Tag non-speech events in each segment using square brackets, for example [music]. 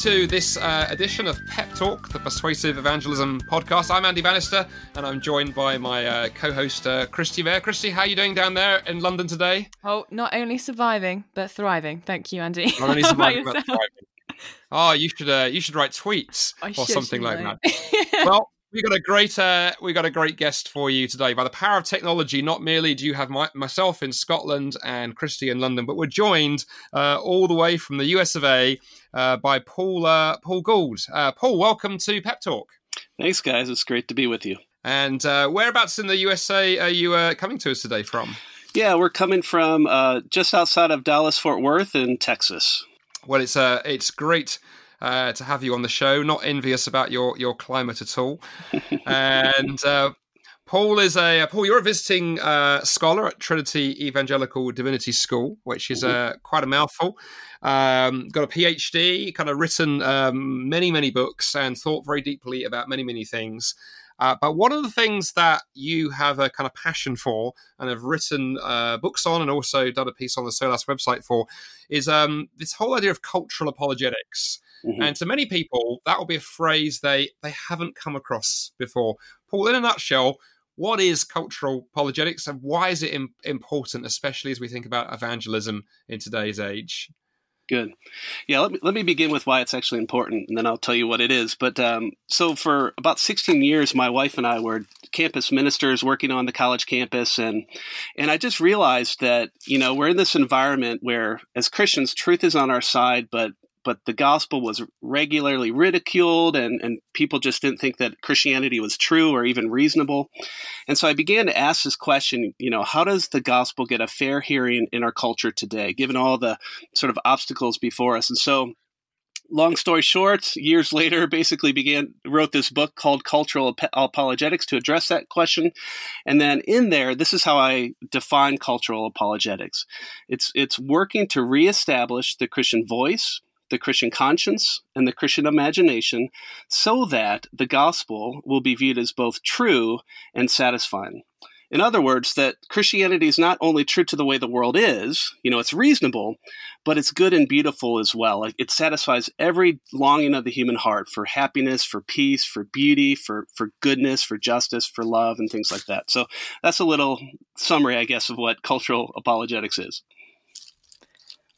to this uh, edition of Pep Talk, the Persuasive Evangelism podcast. I'm Andy Bannister, and I'm joined by my uh, co-host uh, Christy Bear. Christy, how are you doing down there in London today? Oh, not only surviving but thriving. Thank you, Andy. Not only [laughs] surviving but thriving. Oh, you should uh, you should write tweets I or something like that. [laughs] well, we got a great uh, we got a great guest for you today. By the power of technology, not merely do you have my, myself in Scotland and Christy in London, but we're joined uh, all the way from the US of A uh, by Paul uh, Paul Gould. Uh, Paul, welcome to Pep Talk. Thanks, guys. It's great to be with you. And uh, whereabouts in the USA are you uh, coming to us today from? Yeah, we're coming from uh, just outside of Dallas Fort Worth in Texas. Well, it's uh, it's great uh, to have you on the show. Not envious about your your climate at all. [laughs] and uh, Paul is a uh, Paul. You're a visiting uh, scholar at Trinity Evangelical Divinity School, which is uh, quite a mouthful. Um, got a PhD, kind of written um, many many books, and thought very deeply about many many things. Uh, but one of the things that you have a kind of passion for and have written uh, books on and also done a piece on the Solas website for is um, this whole idea of cultural apologetics. Mhm. And to many people, that will be a phrase they, they haven't come across before. Paul, in a nutshell, what is cultural apologetics and why is it im- important, especially as we think about evangelism in today's age? Good. Yeah, let me, let me begin with why it's actually important, and then I'll tell you what it is. But um, so, for about 16 years, my wife and I were campus ministers working on the college campus, and and I just realized that you know we're in this environment where, as Christians, truth is on our side, but but the gospel was regularly ridiculed, and and people just didn't think that Christianity was true or even reasonable. And so I began to ask this question, you know, how does the gospel get a fair hearing in our culture today, given all the sort of obstacles before us? And so, long story short, years [laughs] later, basically began wrote this book called Cultural Ap- Apologetics to address that question. And then in there, this is how I define cultural apologetics. It's it's working to reestablish the Christian voice, the Christian conscience, and the Christian imagination so that the gospel will be viewed as both true and satisfying. In other words, that Christianity is not only true to the way the world is, you know, it's reasonable, but it's good and beautiful as well. It satisfies every longing of the human heart for happiness, for peace, for beauty, for for goodness, for justice, for love, and things like that. So that's a little summary, I guess, of what cultural apologetics is.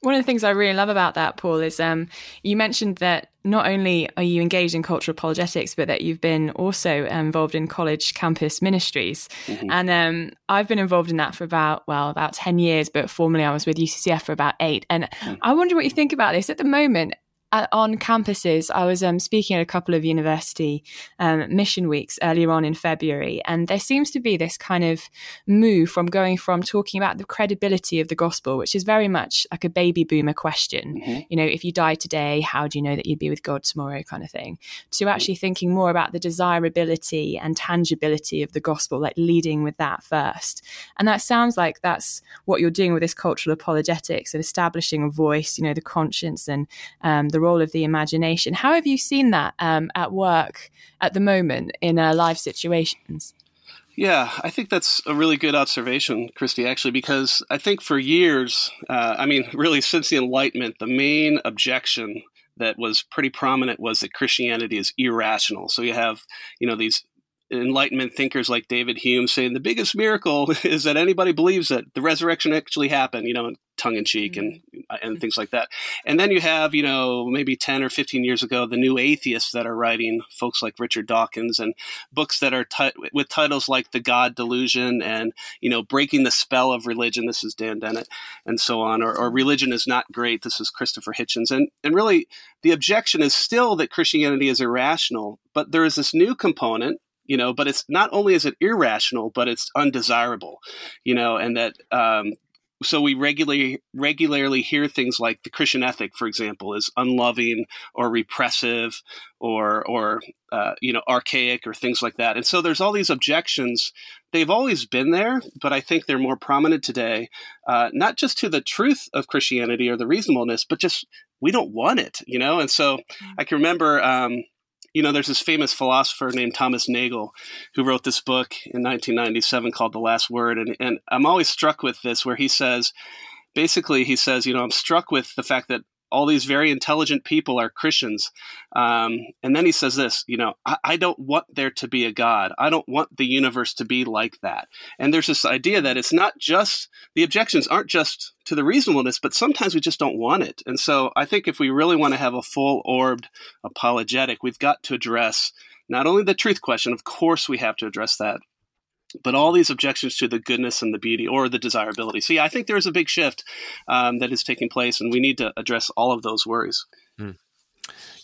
One of the things I really love about that, Paul, is um, you mentioned that not only are you engaged in cultural apologetics, but that you've been also um, involved in college campus ministries. Mhm. And um, I've been involved in that for about, well, about 10 years, but formerly I was with UCCF for about eight. And Mm. I wonder what you think about this. At the moment, uh, on campuses, I was um, speaking at a couple of university um, mission weeks earlier on in February, and there seems to be this kind of move from going from talking about the credibility of the gospel, which is very much like a baby boomer question. Mhm. You know, if you die today, how do you know that you'd be with God tomorrow, kind of thing, to actually thinking more about the desirability and tangibility of the gospel, like leading with that first. And that sounds like that's what you're doing with this cultural apologetics and establishing a voice, you know, the conscience and um, the role of the imagination. How have you seen that um, at work at the moment in uh, live situations? Yeah, I think that's a really good observation, Christy, actually, because I think for years, uh, I mean, really since the Enlightenment, the main objection that was pretty prominent was that Christianity is irrational. So you have, you know, these Enlightenment thinkers like David Hume saying the biggest miracle [laughs] is that anybody believes that the resurrection actually happened, you know, tongue in cheek and mm-hmm. uh, and things like that. And then you have, you know, maybe 10 or 15 years ago, the new atheists that are writing, folks like Richard Dawkins, and books that are ti- with titles like The God Delusion and, you know, Breaking the Spell of Religion. This is Dan Dennett, and so on. Or, or Religion is Not Great. This is Christopher Hitchens. And, and really, the objection is still that Christianity is irrational, but there is this new component. You know, but it's not only is it irrational, but it's undesirable. You know, and that um, so we regularly regularly hear things like the Christian ethic, for example, is unloving or repressive or or uh, you know archaic or things like that. And so there's all these objections. They've always been there, but I think they're more prominent today. Uh, not just to the truth of Christianity or the reasonableness, but just we don't want it, you know. And so I can remember. Um, you know, there's this famous philosopher named Thomas Nagel who wrote this book in 1997 called The Last Word. And, and I'm always struck with this, where he says, basically, he says, you know, I'm struck with the fact that all these very intelligent people are Christians. Um, and then he says this, you know, I, I, don't want there to be a God. I don't want the universe to be like that. And there's this idea that it's not just the objections aren't just to the reasonableness, but sometimes we just don't want it. And so I think if we really want to have a full orbed apologetic, we've got to address not only the truth question, of course, we have to address that, but all these objections to the goodness and the beauty or the desirability. See, I think there's a big shift um, that is taking place, and we need to address all of those worries. Hmm.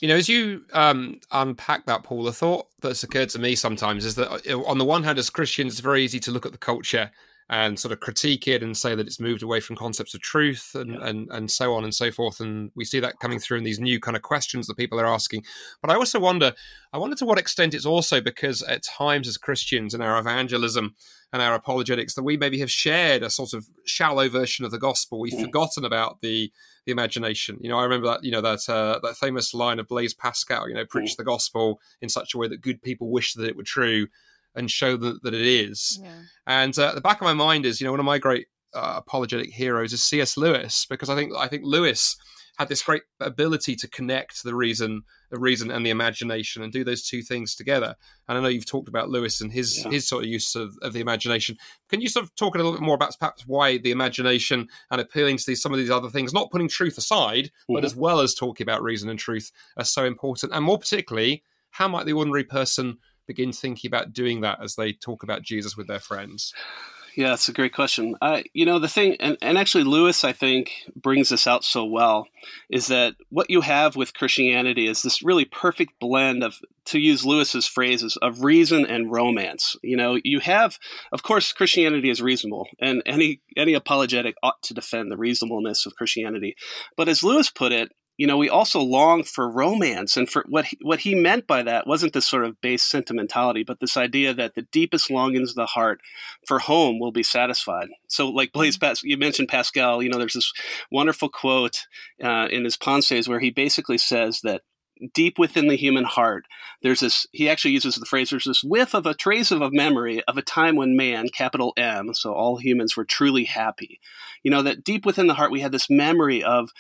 You know, as you um, unpack that, Paul, the thought that's occurred to me sometimes is that uh, on the one hand, as Christians, it's very easy to look at the culture and sort of critique it and say that it's moved away from concepts of truth and, yeah. and, and so on and so forth. And we see that coming through in these new kind of questions that people are asking. But I also wonder, I wonder to what extent it's also because at times as Christians in our evangelism and our apologetics that we maybe have shared a sort of shallow version of the gospel. We've mm. forgotten about the the imagination. You know, I remember that you know that uh, that famous line of Blaise Pascal. You know, preach mm. the gospel in such a way that good people wish that it were true and show that, that it is. Yeah. And uh, the back of my mind is, you know, one of my great uh, apologetic heroes is C.S. Lewis because I think I think Lewis had this great ability to connect the reason, the reason and the imagination, and do those two things together. And I know you've talked about Lewis and his yeah. his sort of use of, of the imagination. Can you sort of talk a little bit more about perhaps why the imagination and appealing to these, some of these other things, not putting truth aside, mm-hmm. but as well as talking about reason and truth, are so important, and more particularly, how might the ordinary person begin thinking about doing that as they talk about Jesus with their friends? Yeah, that's a great question. Uh, you know, the thing, and, and actually, Lewis, I think, brings this out so well, is that what you have with Christianity is this really perfect blend of, to use Lewis's phrases, of reason and romance. You know, you have, of course, Christianity is reasonable, and any any apologetic ought to defend the reasonableness of Christianity. But as Lewis put it, you know, we also long for romance. And for what he, what he meant by that wasn't this sort of base sentimentality, but this idea that the deepest longings of the heart for home will be satisfied. So, like Blaise mm-hmm. Pascal, you mentioned Pascal, you know, there's this wonderful quote uh, in his Pensées where he basically says that deep within the human heart, there's this, he actually uses the phrase, there's this whiff of a trace of a memory of a time when man, capital M, so all humans were truly happy. You know, that deep within the heart, we had this memory of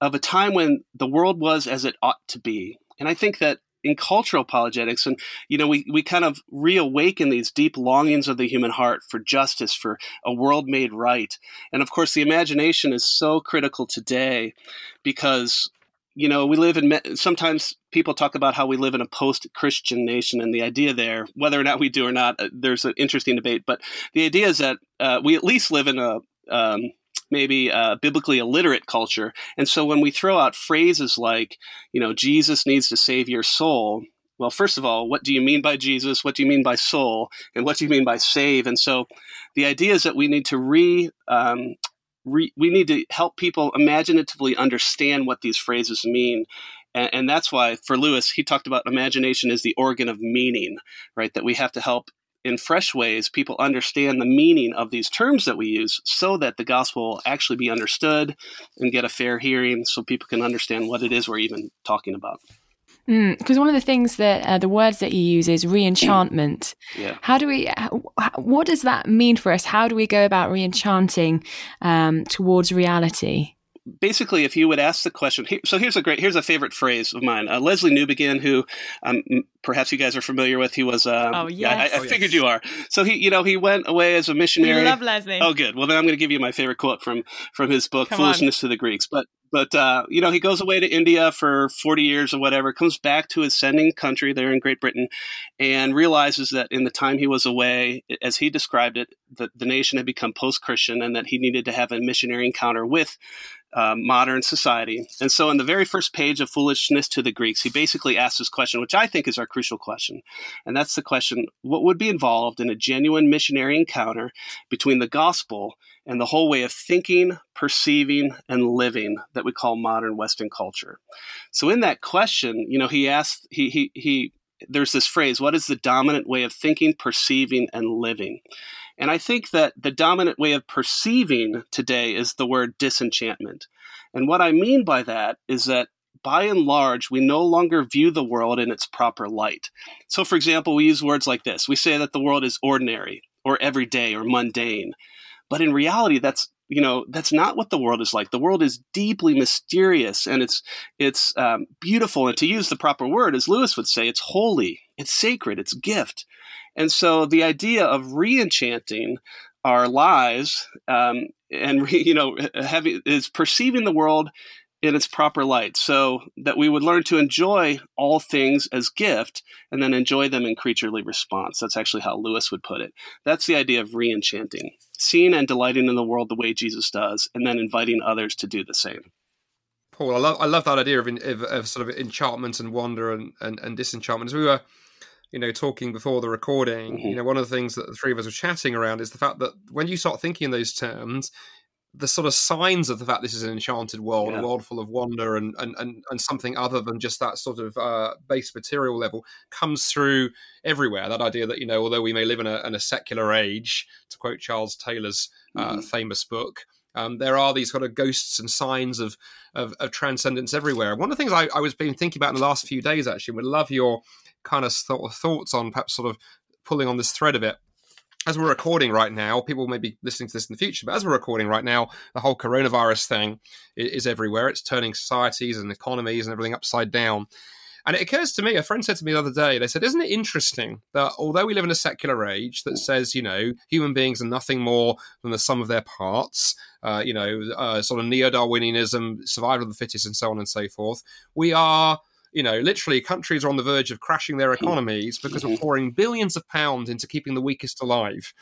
of a time when the world was as it ought to be. And I think that in cultural apologetics and you know we, we kind of reawaken these deep longings of the human heart for justice for a world made right and of course the imagination is so critical today because you know we live in sometimes people talk about how we live in a post-christian nation and the idea there whether or not we do or not uh, there's an interesting debate but the idea is that uh, we at least live in a um, maybe a biblically illiterate culture. And so when we throw out phrases like, you know, Jesus needs to save your soul, well, first of all, what do you mean by Jesus? What do you mean by soul? And what do you mean by save? And so the idea is that we need to re, um, we need to help people imaginatively understand what these phrases mean. And, and that's why for Lewis, he talked about imagination as the organ of meaning, right? That we have to help in fresh ways people understand the meaning of these terms that we use so that the gospel will actually be understood and get a fair hearing so people can understand what it is we're even talking about. Because mm, one of the things that uh, the words that you use is reenchantment. [clears throat] Yeah. How do we? How, what does that mean for us? How do we go about reenchanting um, towards reality? Basically, if you would ask the question, so here's a great, here's a favorite phrase of mine. Uh, Lesslie Newbigin, who um, perhaps you guys are familiar with, he was. Um, oh yes, I, I oh, figured yes. you are. So he, you know, he went away as a missionary. We love Lesslie. Oh, good. Well, then I'm going to give you my favorite quote from from his book, Come "Foolishness on. to the Greeks." But but uh, you know, he goes away to India for 40 years or whatever, comes back to his sending country there in Great Britain, and realizes that in the time he was away, as he described it, the, the nation had become post-Christian, and that he needed to have a missionary encounter with uh, modern society. And so, in the very first page of Foolishness to the Greeks, he basically asks this question, which I think is our crucial question. And that's the question what would be involved in a genuine missionary encounter between the gospel and the whole way of thinking, perceiving, and living that we call modern Western culture? So, in that question, you know, he asked, he, he, he, there's this phrase, what is the dominant way of thinking, perceiving, and living? And I think that the dominant way of perceiving today is the word disenchantment. And what I mean by that is that by and large, we no longer view the world in its proper light. So, for example, we use words like this we say that the world is ordinary, or everyday, or mundane. But in reality, that's you know that's not what the world is like the world is deeply mysterious and it's it's um, beautiful and to use the proper word as lewis would say it's holy it's sacred it's gift and so the idea of re-enchanting our lives um, and re, [laughs] you know having is perceiving the world in its proper light so that we would learn to enjoy all things as gift and then enjoy them in creaturely response. That's actually how lewis would put it. That's the idea of re-enchanting seeing and delighting in the world the way jesus does and then inviting others to do the same. Paul i love, I love that idea of, of, of sort of enchantment and wonder and, and, and disenchantment. As we were you know talking before the recording mm-hmm. you know one of the things that the three of us were chatting around is the fact that when you start thinking in those terms the sort of signs of the fact this is an enchanted world, yeah. a world full of wonder and, and, and, and something other than just that sort of uh, base material level comes through everywhere. That idea that, you know, although we may live in a, in a secular age, to quote Charles Taylor's uh, mm-hmm. famous book, um, there are these sort of ghosts and signs of, of, of transcendence everywhere. One of the things I, I was been thinking about in the last few days, actually, would love your kind of th- thoughts on perhaps sort of pulling on this thread of it as we're recording right now, people may be listening to this in the future, but as we're recording right now, the whole coronavirus thing is, everywhere. It's turning societies and economies and everything upside down. And it occurs to me, a friend said to me the other day, they said, Isn't it interesting that although we live in a secular age that says, you know, human beings are nothing more than the sum of their parts, uh, you know, uh, sort of neo Darwinianism, survival of the fittest, and so on and so forth, we are you know, literally countries are on the verge of crashing their mm-hmm. economies because we're mm-hmm. pouring billions of pounds into keeping the weakest alive.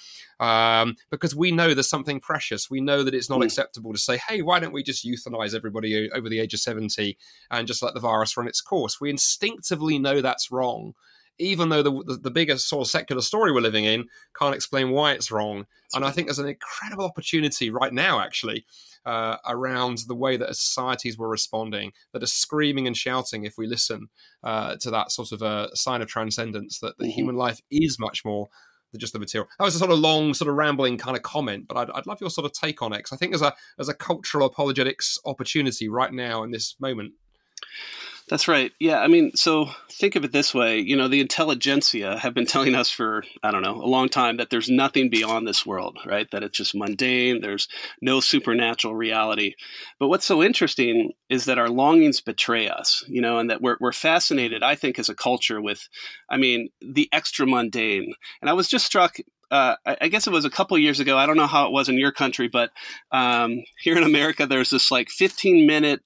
Um, because we know there's something precious. We know that it's not mm. acceptable to say, hey, why don't we just euthanize everybody over the age of 70 and just let the virus run its course? We instinctively know that's wrong even though the, the, the biggest sort of secular story we're living in can't explain why it's wrong. And I think there's an incredible opportunity right now, actually, uh, around the way that societies were responding, that are screaming and shouting if we listen uh, to that sort of a sign of transcendence, that the mm-hmm. human life is much more than just the material. That was a sort of long, sort of rambling kind of comment, but I'd, I'd love your sort of take on it because I think there's a there's a cultural apologetics opportunity right now in this moment. That's right. Yeah, I mean, so think of it this way. You know, the intelligentsia have been telling us for, I don't know, a long time that there's nothing beyond this world, right? That it's just mundane, there's no supernatural reality. But what's so interesting is that our longings betray us, you know, and that we're, we're fascinated, I think, as a culture with, I mean, the extra mundane. And I was just struck uh, I guess it was a couple years ago. I don't know how it was in your country, but um, here in America, there's this like 15 minute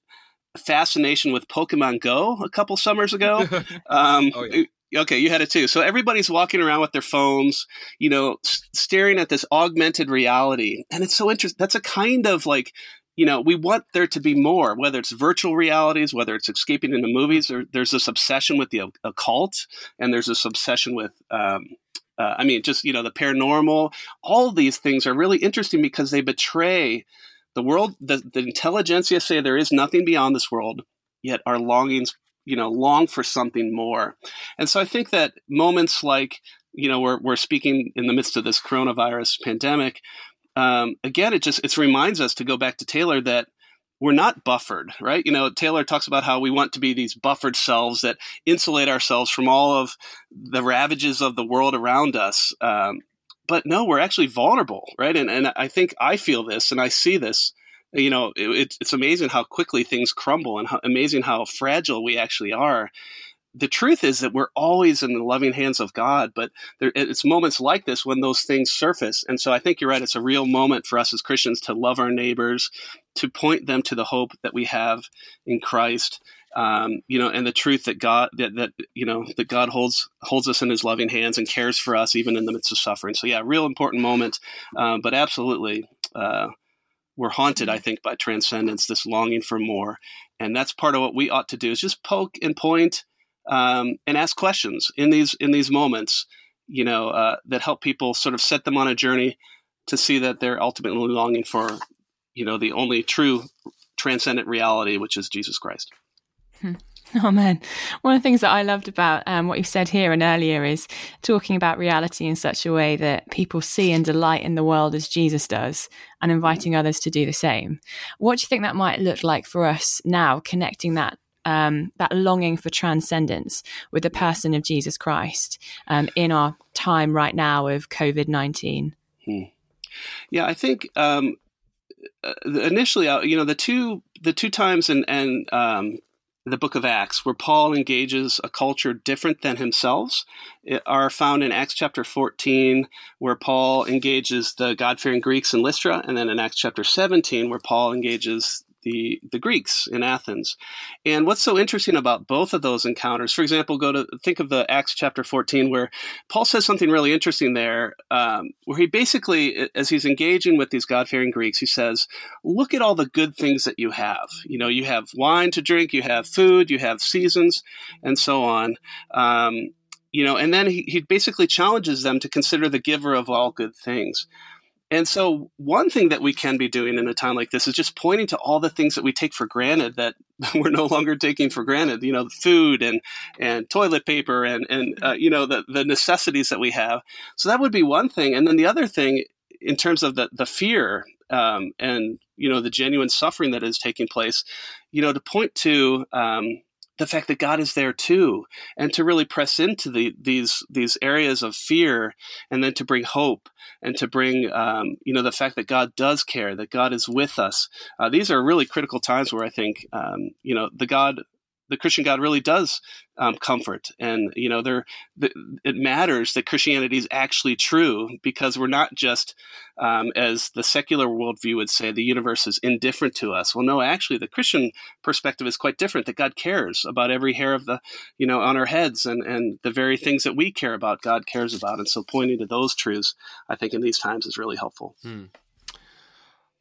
fascination with Pokemon Go a couple summers ago. [laughs] Um, oh, yeah. Okay, you had it too. So everybody's walking around with their phones, you know, s- staring at this augmented reality, and it's so interesting. That's a kind of like you know, we want there to be more, whether it's virtual realities, whether it's escaping into movies. There, there's this obsession with the occult, and there's this obsession with, um, uh, I mean, just you know, the paranormal. All these things are really interesting because they betray the world, the, the intelligentsia say there is nothing beyond this world, yet our longings, you know, long for something more. And so I think that moments like, you know, we're, we're speaking in the midst of this coronavirus pandemic. Um, again, it just it reminds us to go back to Taylor that we're not buffered, right? You know, Taylor talks about how we want to be these buffered selves that insulate ourselves from all of the ravages of the world around us. Um, but no, we're actually vulnerable, right? And and I think I feel this and I see this. You know, it, it's amazing how quickly things crumble and how amazing how fragile we actually are. The truth is that we're always in the loving hands of God, but there, it's moments like this when those things surface. And so I think you're right. It's a real moment for us as Christians to love our neighbors, to point them to the hope that we have in Christ, um, you know, and the truth that God that, that you know that God holds holds us in His loving hands and cares for us even in the midst of suffering. So yeah, real important moment, uh, but absolutely. Uh, we're haunted, I think, by transcendence, this longing for more, and that's part of what we ought to do is just poke and point um, and ask questions in these in these moments, you know, uh, that help people sort of set them on a journey to see that they're ultimately longing for, you know, the only true transcendent reality, which is Jesus Christ. Hmm. Oh man, one of the things that I loved about um, what you said here and earlier is talking about reality in such a way that people see and delight in the world as Jesus does, and inviting others to do the same. What do you think that might look like for us now, connecting that um, that longing for transcendence with the person of Jesus Christ um, in our time right now of COVID nineteen? Hmm. Yeah, I think um, uh, initially, uh, you know, the two the two times and and um, the book of Acts, where Paul engages a culture different than himself, are found in Acts chapter 14, where Paul engages the God fearing Greeks in Lystra, and then in Acts chapter 17, where Paul engages the the Greeks in Athens. And what's so interesting about both of those encounters? For example, go to think of the Acts chapter 14, where Paul says something really interesting there, um, where he basically, as he's engaging with these God fearing Greeks, he says, "Look at all the good things that you have. You know, you have wine to drink, you have food, you have seasons, and so on." Um, you know, and then he, he basically challenges them to consider the giver of all good things. And so, one thing that we can be doing in a time like this is just pointing to all the things that we take for granted that [laughs] we're no longer taking for granted. You know, the food and and toilet paper and and uh, you know the the necessities that we have. So that would be one thing. And then the other thing, in terms of the the fear um, and you know the genuine suffering that is taking place, you know, to point to um, the fact that God is there too, and to really press into the, these these areas of fear, and then to bring hope and to bring um, you know the fact that God does care, that God is with us. Uh, these are really critical times where I think um, you know the God the Christian God really does um, comfort, and you know, there the, it matters that Christianity is actually true because we're not just, um, as the secular worldview would say, the universe is indifferent to us. Well, no, actually, the Christian perspective is quite different. That God cares about every hair of the, you know, on our heads, and and the very things that we care about, God cares about, and so pointing to those truths, I think, in these times is really helpful. Hmm.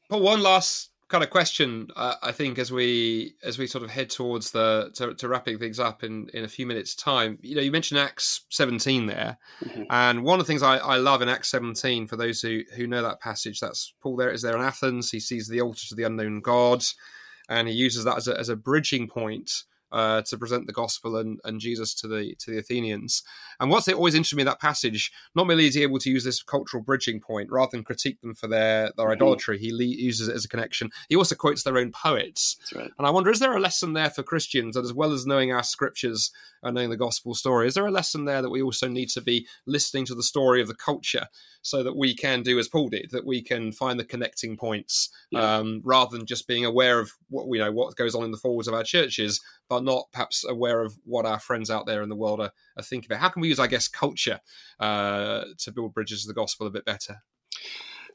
But one last kind of question uh, i think as we as we sort of head towards the to, to, wrapping things up in in a few minutes time you know you mentioned acts 17 there mm-hmm. and one of the things I, I love in acts 17 for those who who know that passage that's paul there is there in athens he sees the altar to the unknown god and he uses that as a, as a bridging point uh, to present the gospel and, and Jesus to the to the Athenians. And what's always interested me in that passage, not merely is he able to use this cultural bridging point rather than critique them for their their mm-hmm. idolatry, he le- uses it as a connection. He also quotes their own poets. Right. And I wonder, is there a lesson there for Christians that as well as knowing our scriptures and knowing the gospel story, is there a lesson there that we also need to be listening to the story of the culture so that we can do as Paul did, that we can find the connecting points yeah. um, rather than just being aware of what we you know what goes on in the forwards of our churches, but not perhaps aware of what our friends out there in the world are, are thinking about. How can we use, I guess, culture uh, to build bridges to the gospel a bit better?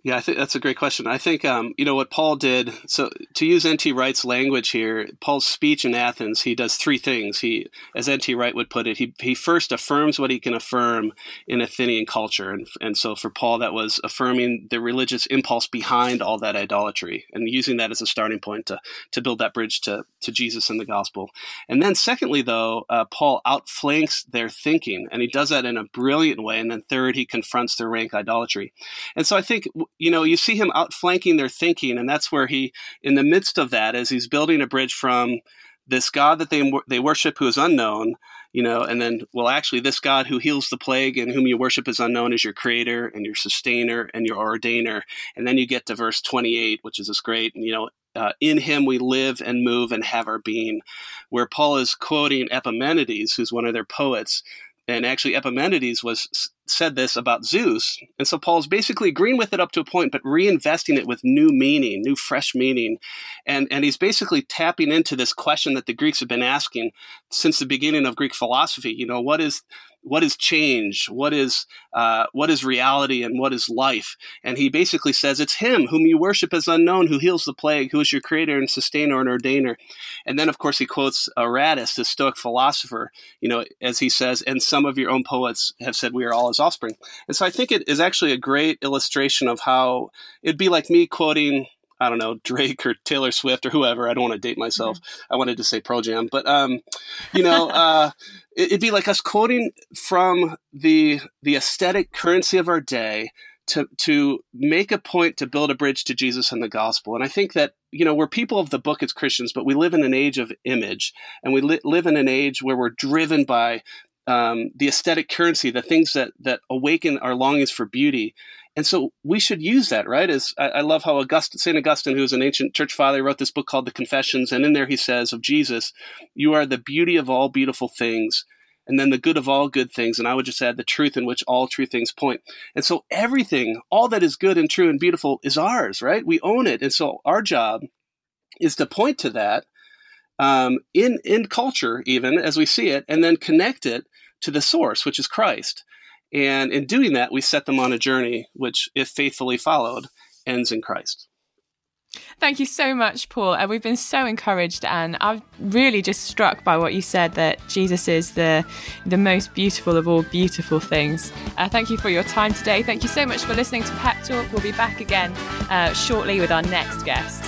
Yeah, I think that's a great question. I think um, you know what Paul did. So to use N.T. Wright's language here, Paul's speech in Athens, he does three things. He, as N.T. Wright would put it, he he first affirms what he can affirm in Athenian culture, and and so for Paul that was affirming the religious impulse behind all that idolatry, and using that as a starting point to to build that bridge to to Jesus and the gospel. And then secondly, though, uh, Paul outflanks their thinking, and he does that in a brilliant way. And then third, he confronts their rank idolatry. And so I think you know, you see him outflanking their thinking, and that's where he, in the midst of that, as he's building a bridge from this God that they they worship who is unknown, you know, and then well, actually, this God who heals the plague and whom you worship is unknown is your Creator and your Sustainer and your Ordainer, and then you get to verse twenty eight, which is this great, you know. Uh, in him we live and move and have our being, where Paul is quoting Epimenides, who's one of their poets, and actually Epimenides was said this about Zeus. And so Paul's basically agreeing with it up to a point, but reinvesting it with new meaning, new fresh meaning. And, and he's basically tapping into this question that the Greeks have been asking since the beginning of Greek philosophy. You know, what is what is change? What is uh, what is reality and what is life? And he basically says it's him whom you worship as unknown, who heals the plague, who is your creator and sustainer and ordainer. And then, of course, he quotes Aratus, the Stoic philosopher. You know, as he says, and some of your own poets have said we are all his offspring. And so I think it is actually a great illustration of how it'd be like me quoting I don't know Drake or Taylor Swift or whoever. I don't want to date myself. Mm-hmm. I wanted to say Pearl Jam, but um, you know, [laughs] uh, it'd be like us quoting from the the aesthetic currency of our day to to make a point to build a bridge to Jesus and the gospel. And I think that you know we're people of the book as Christians, but we live in an age of image, and we li- live in an age where we're driven by um, the aesthetic currency, the things that that awaken our longings for beauty. And so we should use that, right? As I, I love how August, Saint Augustine, who's an ancient church father, wrote this book called The Confessions, and in there he says of Jesus, "You are the beauty of all beautiful things, and then the good of all good things. And I would just add the truth in which all true things point. And so everything, all that is good and true and beautiful is ours, right? We own it. And so our job is to point to that um, in, in culture, even as we see it, and then connect it to the source, which is Christ. And in doing that, we set them on a journey which, if faithfully followed, ends in Christ. Thank you so much, Paul. Uh, we've been so encouraged, and I'm really just struck by what you said that Jesus is the the most beautiful of all beautiful things. Uh, thank you for your time today. Thank you so much for listening to Pep Talk. We'll be back again uh, shortly with our next guest.